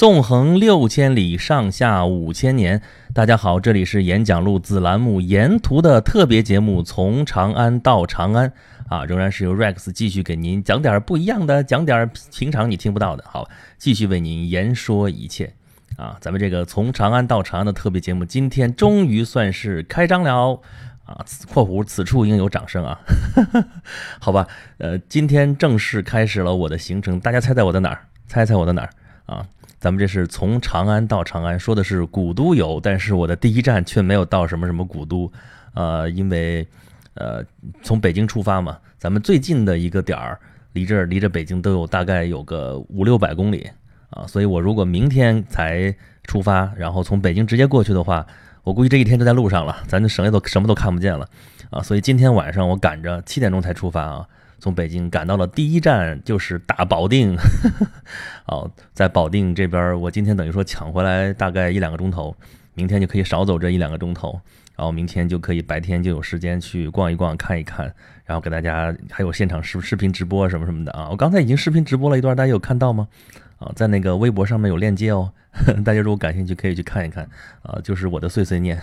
纵横六千里，上下五千年。大家好，这里是演讲录子栏目沿途的特别节目《从长安到长安》啊，仍然是由 Rex 继续给您讲点不一样的，讲点平常你听不到的。好，继续为您言说一切啊。咱们这个《从长安到长安》的特别节目，今天终于算是开张了啊！（括弧此处应有掌声啊！） 好吧，呃，今天正式开始了我的行程，大家猜猜我在哪儿？猜猜我在哪儿啊？咱们这是从长安到长安，说的是古都游，但是我的第一站却没有到什么什么古都，呃，因为呃从北京出发嘛，咱们最近的一个点儿离这儿离着北京都有大概有个五六百公里啊，所以我如果明天才出发，然后从北京直接过去的话，我估计这一天就在路上了，咱就省下都什么都看不见了啊，所以今天晚上我赶着七点钟才出发啊。从北京赶到了第一站就是大保定，哦，在保定这边，我今天等于说抢回来大概一两个钟头，明天就可以少走这一两个钟头，然后明天就可以白天就有时间去逛一逛、看一看，然后给大家还有现场视视频直播什么什么的啊！我刚才已经视频直播了一段，大家有看到吗？啊，在那个微博上面有链接哦，大家如果感兴趣可以去看一看啊，就是我的碎碎念。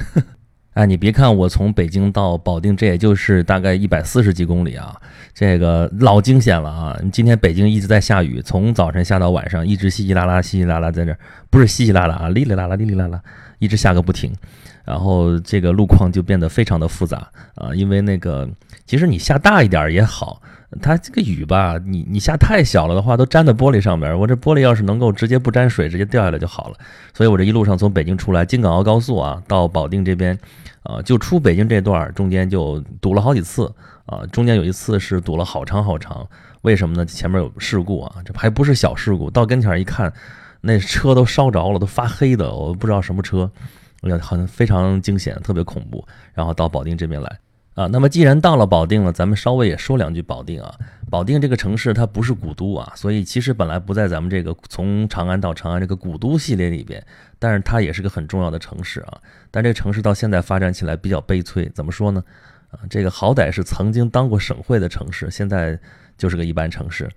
哎，你别看我从北京到保定，这也就是大概一百四十几公里啊，这个老惊险了啊！今天北京一直在下雨，从早晨下到晚上，一直稀稀拉拉、稀稀拉拉在这儿，不是稀稀拉拉啊，哩哩啦啦、哩哩啦啦，一直下个不停。然后这个路况就变得非常的复杂啊，因为那个其实你下大一点也好。它这个雨吧，你你下太小了的话，都粘在玻璃上面。我这玻璃要是能够直接不沾水，直接掉下来就好了。所以我这一路上从北京出来，京港澳高速啊，到保定这边，啊，就出北京这段中间就堵了好几次啊。中间有一次是堵了好长好长，为什么呢？前面有事故啊，这还不是小事故。到跟前一看，那车都烧着了，都发黑的，我不知道什么车，我好像非常惊险，特别恐怖。然后到保定这边来。啊，那么既然到了保定了，咱们稍微也说两句保定啊。保定这个城市它不是古都啊，所以其实本来不在咱们这个从长安到长安这个古都系列里边，但是它也是个很重要的城市啊。但这个城市到现在发展起来比较悲催，怎么说呢？啊，这个好歹是曾经当过省会的城市，现在就是个一般城市。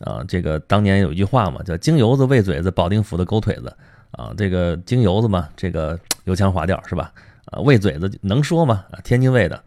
啊，这个当年有一句话嘛，叫“京油子喂嘴子，保定府的狗腿子”。啊，这个京油子嘛，这个 油腔滑调是吧？啊，喂嘴子能说吗？啊，天津卫的。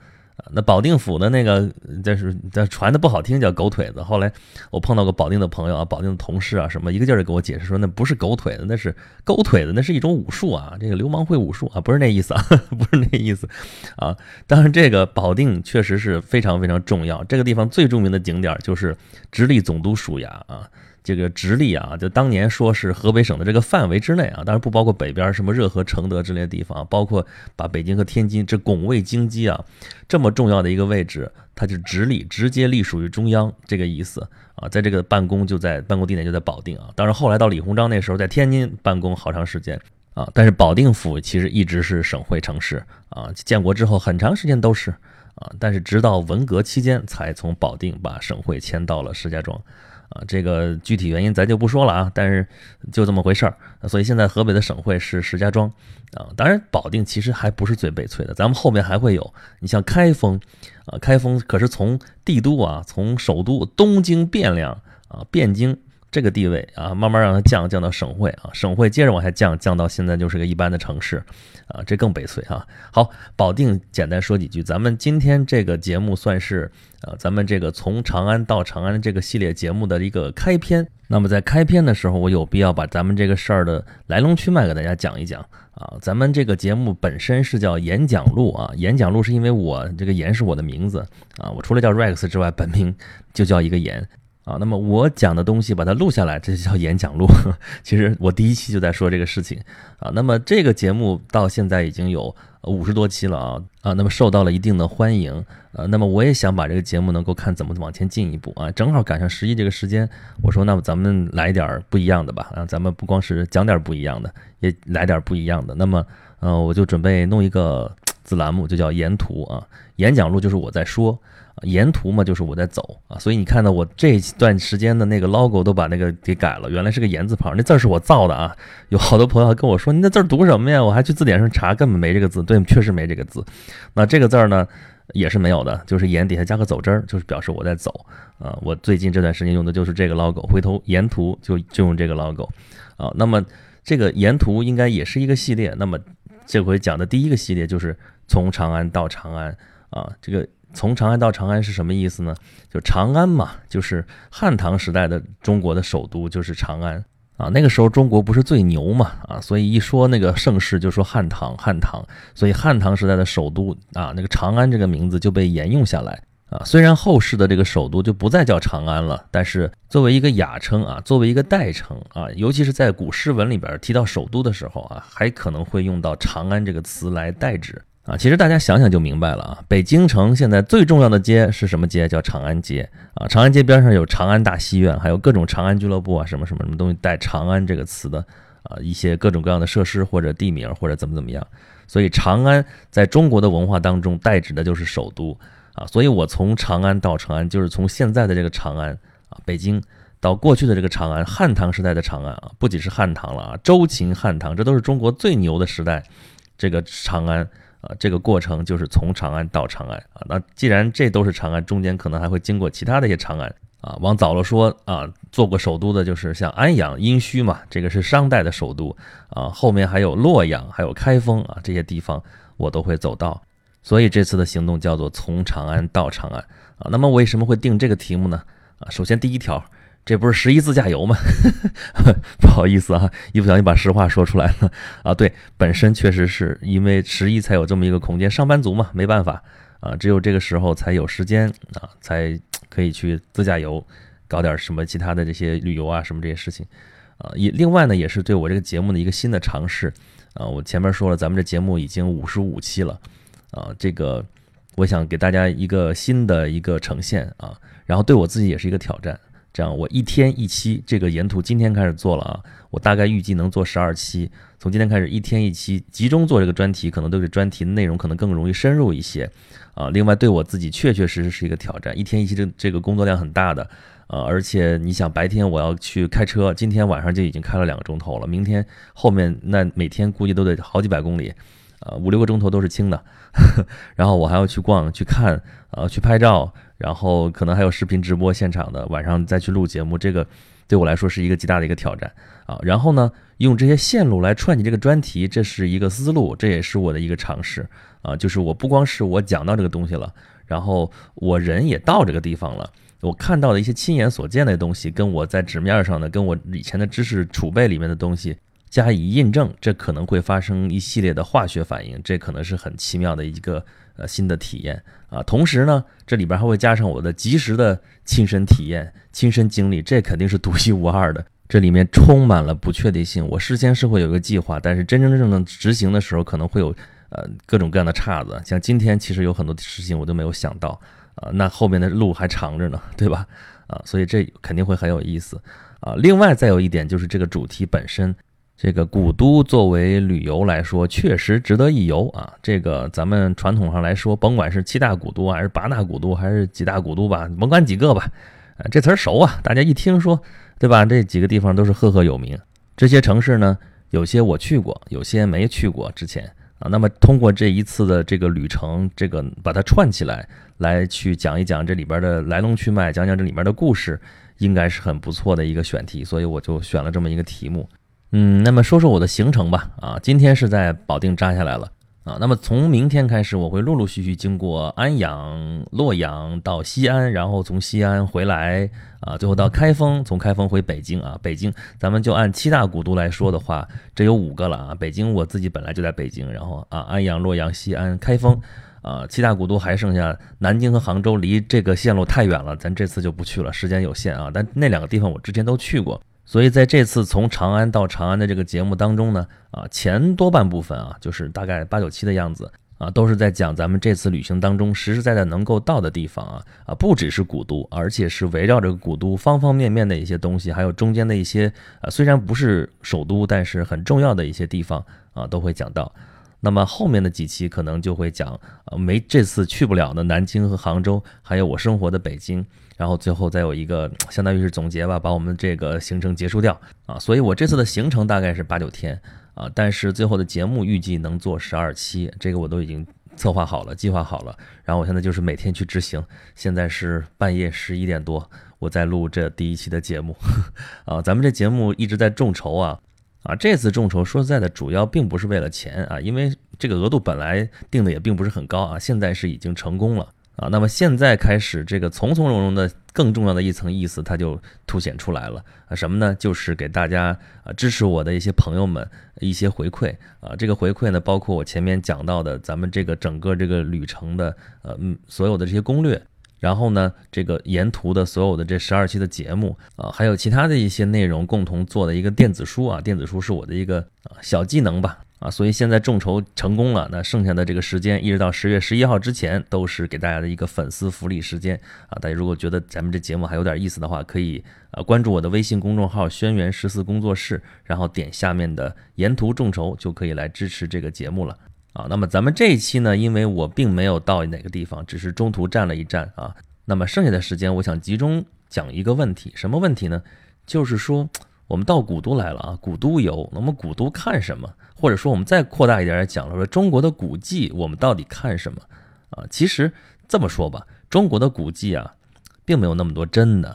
那保定府的那个，这是这传的不好听，叫狗腿子。后来我碰到个保定的朋友啊，保定的同事啊，什么一个劲儿的给我解释说，那不是狗腿子，那是狗腿子，那是一种武术啊，这个流氓会武术啊，不是那意思啊，不是那意思啊。当然，这个保定确实是非常非常重要，这个地方最著名的景点就是直隶总督署衙啊。这个直隶啊，就当年说是河北省的这个范围之内啊，当然不包括北边什么热河、承德之类的地方，包括把北京和天津这拱卫京畿啊，这么重要的一个位置，它就直隶，直接隶属于中央这个意思啊。在这个办公就在办公地点就在保定啊，当然后来到李鸿章那时候在天津办公好长时间啊，但是保定府其实一直是省会城市啊，建国之后很长时间都是啊，但是直到文革期间才从保定把省会迁到了石家庄。啊，这个具体原因咱就不说了啊，但是就这么回事儿。所以现在河北的省会是石家庄啊，当然保定其实还不是最悲催的，咱们后面还会有。你像开封啊，开封可是从帝都啊，从首都东京汴梁啊，汴京。这个地位啊，慢慢让它降降到省会啊，省会接着往下降，降到现在就是个一般的城市，啊，这更悲催啊。好，保定简单说几句，咱们今天这个节目算是啊，咱们这个从长安到长安这个系列节目的一个开篇。那么在开篇的时候，我有必要把咱们这个事儿的来龙去脉给大家讲一讲啊。咱们这个节目本身是叫演讲录啊，演讲录是因为我这个言是我的名字啊，我除了叫 Rex 之外，本名就叫一个言。啊，那么我讲的东西把它录下来，这就叫演讲录。其实我第一期就在说这个事情啊。那么这个节目到现在已经有五十多期了啊啊，那么受到了一定的欢迎呃，那么我也想把这个节目能够看怎么往前进一步啊。正好赶上十一这个时间，我说那么咱们来点不一样的吧啊，咱们不光是讲点不一样的，也来点不一样的。那么呃，我就准备弄一个子栏目，就叫沿途啊，演讲录就是我在说。沿途嘛，就是我在走啊，所以你看到我这段时间的那个 logo 都把那个给改了，原来是个言字旁，那字是我造的啊。有好多朋友跟我说，你那字读什么呀？我还去字典上查，根本没这个字。对，确实没这个字。那这个字儿呢，也是没有的，就是言底下加个走针儿，就是表示我在走啊。我最近这段时间用的就是这个 logo，回头沿途就就用这个 logo 啊。那么这个沿途应该也是一个系列。那么这回讲的第一个系列就是从长安到长安啊，这个从长安到长安是什么意思呢？就长安嘛，就是汉唐时代的中国的首都就是长安。啊，那个时候中国不是最牛嘛？啊，所以一说那个盛世就说汉唐，汉唐，所以汉唐时代的首都啊，那个长安这个名字就被沿用下来啊。虽然后世的这个首都就不再叫长安了，但是作为一个雅称啊，作为一个代称啊，尤其是在古诗文里边提到首都的时候啊，还可能会用到长安这个词来代指。啊，其实大家想想就明白了啊。北京城现在最重要的街是什么街？叫长安街啊。长安街边上有长安大戏院，还有各种长安俱乐部啊，什么什么什么东西带“长安”这个词的啊，一些各种各样的设施或者地名或者怎么怎么样。所以长安在中国的文化当中代指的就是首都啊。所以我从长安到长安，就是从现在的这个长安啊，北京到过去的这个长安，汉唐时代的长安啊，不仅是汉唐了啊，周秦汉唐，这都是中国最牛的时代，这个长安。啊，这个过程就是从长安到长安啊。那既然这都是长安，中间可能还会经过其他的一些长安啊。往早了说啊，做过首都的就是像安阳、殷墟嘛，这个是商代的首都啊。后面还有洛阳、还有开封啊，这些地方我都会走到。所以这次的行动叫做从长安到长安啊。那么为什么会定这个题目呢？啊，首先第一条。这不是十一自驾游吗？不好意思啊，一不小心把实话说出来了啊。对，本身确实是因为十一才有这么一个空间，上班族嘛，没办法啊，只有这个时候才有时间啊，才可以去自驾游，搞点什么其他的这些旅游啊，什么这些事情啊。也另外呢，也是对我这个节目的一个新的尝试啊。我前面说了，咱们这节目已经五十五期了啊，这个我想给大家一个新的一个呈现啊，然后对我自己也是一个挑战。这样，我一天一期，这个沿途今天开始做了啊，我大概预计能做十二期。从今天开始，一天一期，集中做这个专题，可能对这专题内容可能更容易深入一些啊。另外，对我自己确确实实是一个挑战，一天一期这这个工作量很大的啊。而且你想，白天我要去开车，今天晚上就已经开了两个钟头了，明天后面那每天估计都得好几百公里，呃，五六个钟头都是轻的。然后我还要去逛、去看、呃，去拍照。然后可能还有视频直播现场的，晚上再去录节目，这个对我来说是一个极大的一个挑战啊。然后呢，用这些线路来串起这个专题，这是一个思路，这也是我的一个尝试啊。就是我不光是我讲到这个东西了，然后我人也到这个地方了，我看到的一些亲眼所见的东西，跟我在纸面上的，跟我以前的知识储备里面的东西加以印证，这可能会发生一系列的化学反应，这可能是很奇妙的一个。呃，新的体验啊，同时呢，这里边还会加上我的及时的亲身体验、亲身经历，这肯定是独一无二的。这里面充满了不确定性，我事先是会有一个计划，但是真真正正执行的时候，可能会有呃各种各样的岔子。像今天，其实有很多事情我都没有想到啊，那后面的路还长着呢，对吧？啊，所以这肯定会很有意思啊。另外，再有一点就是这个主题本身。这个古都作为旅游来说，确实值得一游啊！这个咱们传统上来说，甭管是七大古都还是八大古都还是几大古都吧，甭管几个吧，啊，这词儿熟啊，大家一听说，对吧？这几个地方都是赫赫有名。这些城市呢，有些我去过，有些没去过之前啊。那么通过这一次的这个旅程，这个把它串起来，来去讲一讲这里边的来龙去脉，讲讲这里面的故事，应该是很不错的一个选题，所以我就选了这么一个题目。嗯，那么说说我的行程吧。啊，今天是在保定扎下来了啊。那么从明天开始，我会陆陆续续经过安阳、洛阳到西安，然后从西安回来啊，最后到开封，从开封回北京啊。北京，咱们就按七大古都来说的话，这有五个了啊。北京我自己本来就在北京，然后啊，安阳、洛阳、西安、开封啊，七大古都还剩下南京和杭州，离这个线路太远了，咱这次就不去了，时间有限啊。但那两个地方我之前都去过。所以在这次从长安到长安的这个节目当中呢，啊，前多半部分啊，就是大概八九期的样子啊，都是在讲咱们这次旅行当中实实在在能够到的地方啊，啊，不只是古都，而且是围绕着古都方方面面的一些东西，还有中间的一些啊，虽然不是首都，但是很重要的一些地方啊，都会讲到。那么后面的几期可能就会讲，啊，没这次去不了的南京和杭州，还有我生活的北京。然后最后再有一个，相当于是总结吧，把我们这个行程结束掉啊。所以我这次的行程大概是八九天啊，但是最后的节目预计能做十二期，这个我都已经策划好了，计划好了。然后我现在就是每天去执行。现在是半夜十一点多，我在录这第一期的节目啊。咱们这节目一直在众筹啊啊，这次众筹说实在的，主要并不是为了钱啊，因为这个额度本来定的也并不是很高啊，现在是已经成功了啊。那么现在开始，这个从从容容的更重要的一层意思，它就凸显出来了啊。什么呢？就是给大家啊支持我的一些朋友们一些回馈啊。这个回馈呢，包括我前面讲到的咱们这个整个这个旅程的呃嗯所有的这些攻略。然后呢，这个沿途的所有的这十二期的节目啊，还有其他的一些内容，共同做的一个电子书啊，电子书是我的一个啊小技能吧啊，所以现在众筹成功了，那剩下的这个时间，一直到十月十一号之前，都是给大家的一个粉丝福利时间啊。大家如果觉得咱们这节目还有点意思的话，可以啊关注我的微信公众号“轩辕十四工作室”，然后点下面的沿途众筹，就可以来支持这个节目了。啊，那么咱们这一期呢，因为我并没有到哪个地方，只是中途站了一站啊。那么剩下的时间，我想集中讲一个问题，什么问题呢？就是说我们到古都来了啊，古都游，那么古都看什么？或者说我们再扩大一点讲了，说中国的古迹，我们到底看什么？啊，其实这么说吧，中国的古迹啊，并没有那么多真的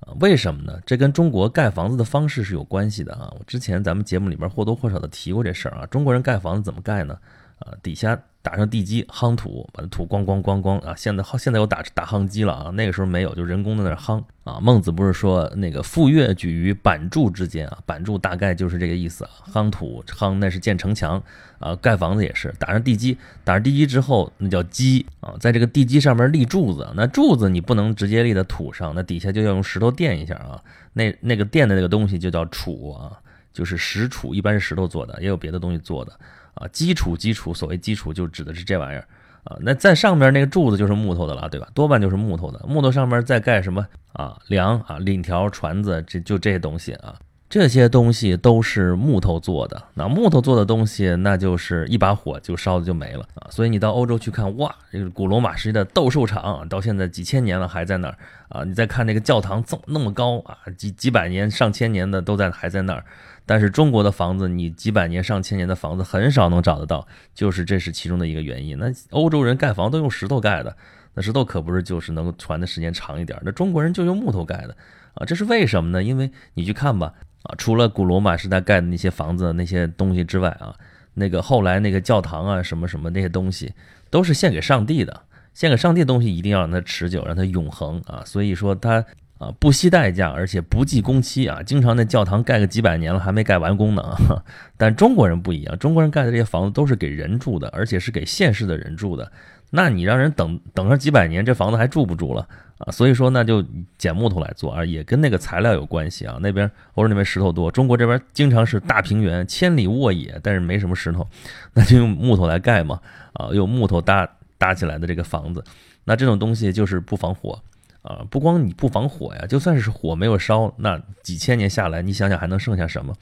啊。为什么呢？这跟中国盖房子的方式是有关系的啊。我之前咱们节目里边或多或少的提过这事儿啊。中国人盖房子怎么盖呢？啊，底下打上地基，夯土，把土咣咣咣咣啊！现在现在有打打夯机了啊，那个时候没有，就人工在那夯啊。孟子不是说那个傅说举于板柱之间啊，板柱大概就是这个意思啊。夯土夯那是建城墙啊，盖房子也是打上地基，打上地基之后那叫基啊，在这个地基上面立柱子，那柱子你不能直接立在土上，那底下就要用石头垫一下啊。那那个垫的那个东西就叫杵啊，就是石杵，一般是石头做的，也有别的东西做的。啊，基础基础，所谓基础就指的是这玩意儿啊。那在上面那个柱子就是木头的了，对吧？多半就是木头的。木头上面再盖什么啊？梁啊，檩条、船子，这就这些东西啊。这些东西都是木头做的。那木头做的东西，那就是一把火就烧的就没了啊。所以你到欧洲去看，哇，这个古罗马时期的斗兽场，到现在几千年了还在那儿啊。你再看那个教堂，这么那么高啊，几几百年、上千年的都在还在那儿。但是中国的房子，你几百年、上千年的房子很少能找得到，就是这是其中的一个原因。那欧洲人盖房都用石头盖的，那石头可不是就是能够传的时间长一点。那中国人就用木头盖的啊，这是为什么呢？因为你去看吧，啊，除了古罗马时代盖的那些房子那些东西之外啊，那个后来那个教堂啊什么什么那些东西，都是献给上帝的，献给上帝的东西一定要让它持久，让它永恒啊。所以说它。啊，不惜代价，而且不计工期啊！经常那教堂盖个几百年了，还没盖完工呢啊！但中国人不一样，中国人盖的这些房子都是给人住的，而且是给现世的人住的。那你让人等等上几百年，这房子还住不住了啊？所以说，那就捡木头来做啊，也跟那个材料有关系啊。那边欧洲那边石头多，中国这边经常是大平原，千里沃野，但是没什么石头，那就用木头来盖嘛啊，用木头搭搭起来的这个房子，那这种东西就是不防火。啊，不光你不防火呀，就算是火没有烧，那几千年下来，你想想还能剩下什么？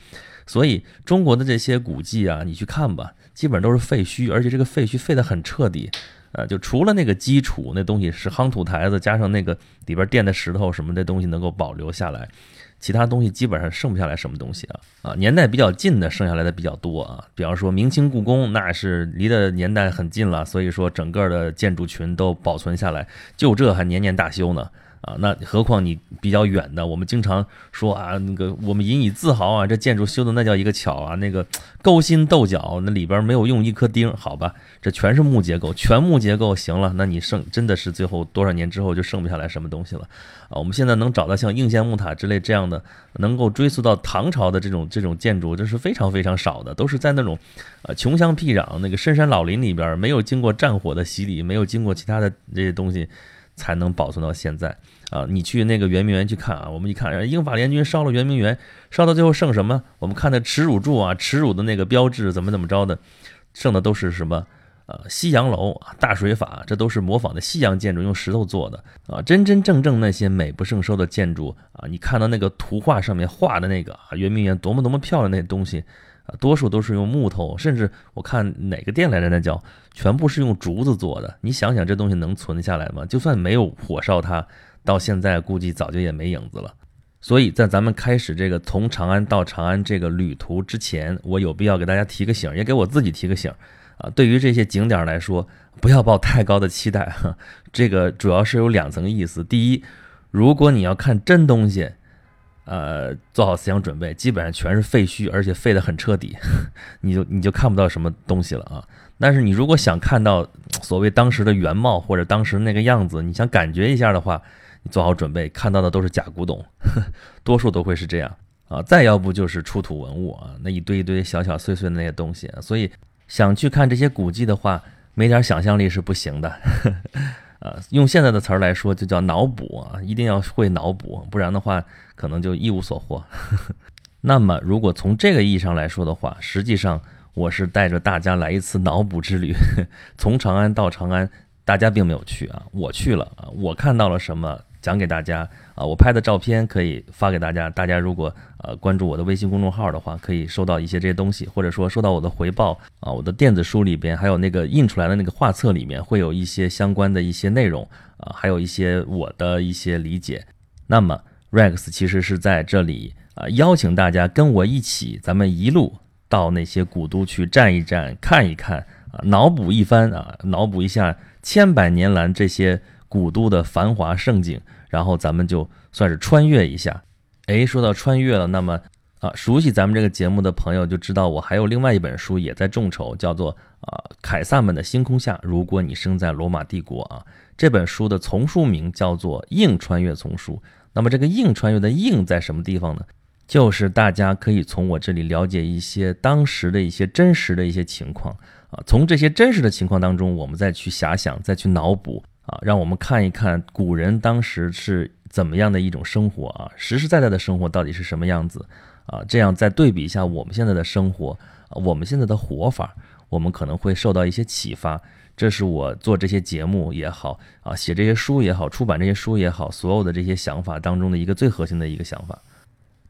所以中国的这些古迹啊，你去看吧，基本上都是废墟，而且这个废墟废得很彻底。呃，就除了那个基础那东西是夯土台子，加上那个里边垫的石头什么的东西能够保留下来。其他东西基本上剩不下来什么东西啊啊，年代比较近的剩下来的比较多啊，比方说明清故宫，那是离的年代很近了，所以说整个的建筑群都保存下来，就这还年年大修呢。啊，那何况你比较远的，我们经常说啊，那个我们引以自豪啊，这建筑修的那叫一个巧啊，那个勾心斗角，那里边没有用一颗钉，好吧，这全是木结构，全木结构，行了，那你剩真的是最后多少年之后就剩不下来什么东西了啊？我们现在能找到像应县木塔之类这样的，能够追溯到唐朝的这种这种建筑，这是非常非常少的，都是在那种呃穷乡僻壤那个深山老林里边，没有经过战火的洗礼，没有经过其他的这些东西。才能保存到现在啊！你去那个圆明园去看啊，我们一看，英法联军烧了圆明园，烧到最后剩什么？我们看那耻辱柱啊，耻辱的那个标志怎么怎么着的，剩的都是什么？呃，西洋楼啊，大水法，这都是模仿的西洋建筑，用石头做的啊。真真正正那些美不胜收的建筑啊，你看到那个图画上面画的那个啊，圆明园多么多么漂亮那东西。啊，多数都是用木头，甚至我看哪个店来着，那叫全部是用竹子做的。你想想，这东西能存下来吗？就算没有火烧它，到现在估计早就也没影子了。所以在咱们开始这个从长安到长安这个旅途之前，我有必要给大家提个醒，也给我自己提个醒啊。对于这些景点来说，不要抱太高的期待哈。这个主要是有两层意思：第一，如果你要看真东西。呃，做好思想准备，基本上全是废墟，而且废得很彻底，你就你就看不到什么东西了啊。但是你如果想看到所谓当时的原貌或者当时那个样子，你想感觉一下的话，你做好准备，看到的都是假古董，多数都会是这样啊。再要不就是出土文物啊，那一堆一堆小小碎碎的那些东西。所以想去看这些古迹的话，没点想象力是不行的。呃，用现在的词儿来说，就叫脑补啊，一定要会脑补，不然的话，可能就一无所获。那么，如果从这个意义上来说的话，实际上我是带着大家来一次脑补之旅，从长安到长安，大家并没有去啊，我去了啊，我看到了什么？讲给大家啊，我拍的照片可以发给大家。大家如果呃关注我的微信公众号的话，可以收到一些这些东西，或者说收到我的回报啊。我的电子书里边还有那个印出来的那个画册里面会有一些相关的一些内容啊，还有一些我的一些理解。那么 Rex 其实是在这里啊，邀请大家跟我一起，咱们一路到那些古都去站一站、看一看啊，脑补一番啊，脑补一下千百年来这些。古都的繁华盛景，然后咱们就算是穿越一下。哎，说到穿越了，那么啊，熟悉咱们这个节目的朋友就知道，我还有另外一本书也在众筹，叫做《啊凯撒们的星空下》。如果你生在罗马帝国啊，这本书的丛书名叫做《硬穿越丛书》。那么这个硬穿越的硬在什么地方呢？就是大家可以从我这里了解一些当时的一些真实的一些情况啊，从这些真实的情况当中，我们再去遐想，再去脑补。啊，让我们看一看古人当时是怎么样的一种生活啊，实实在在的生活到底是什么样子啊？这样再对比一下我们现在的生活，我们现在的活法，我们可能会受到一些启发。这是我做这些节目也好啊，写这些书也好，出版这些书也好，所有的这些想法当中的一个最核心的一个想法。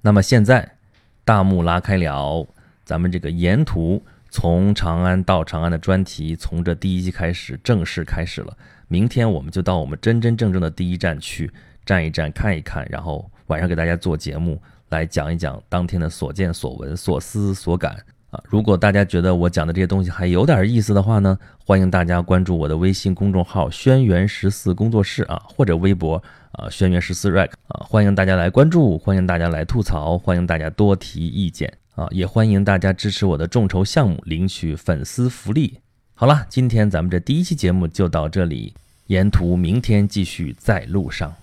那么现在大幕拉开了，咱们这个沿途从长安到长安的专题，从这第一集开始正式开始了。明天我们就到我们真真正正的第一站去站一站、看一看，然后晚上给大家做节目，来讲一讲当天的所见所闻、所思所感啊！如果大家觉得我讲的这些东西还有点意思的话呢，欢迎大家关注我的微信公众号“轩辕十四工作室”啊，或者微博啊“轩辕十四 rec” 啊，欢迎大家来关注，欢迎大家来吐槽，欢迎大家多提意见啊，也欢迎大家支持我的众筹项目，领取粉丝福利。好了，今天咱们这第一期节目就到这里。沿途，明天继续在路上。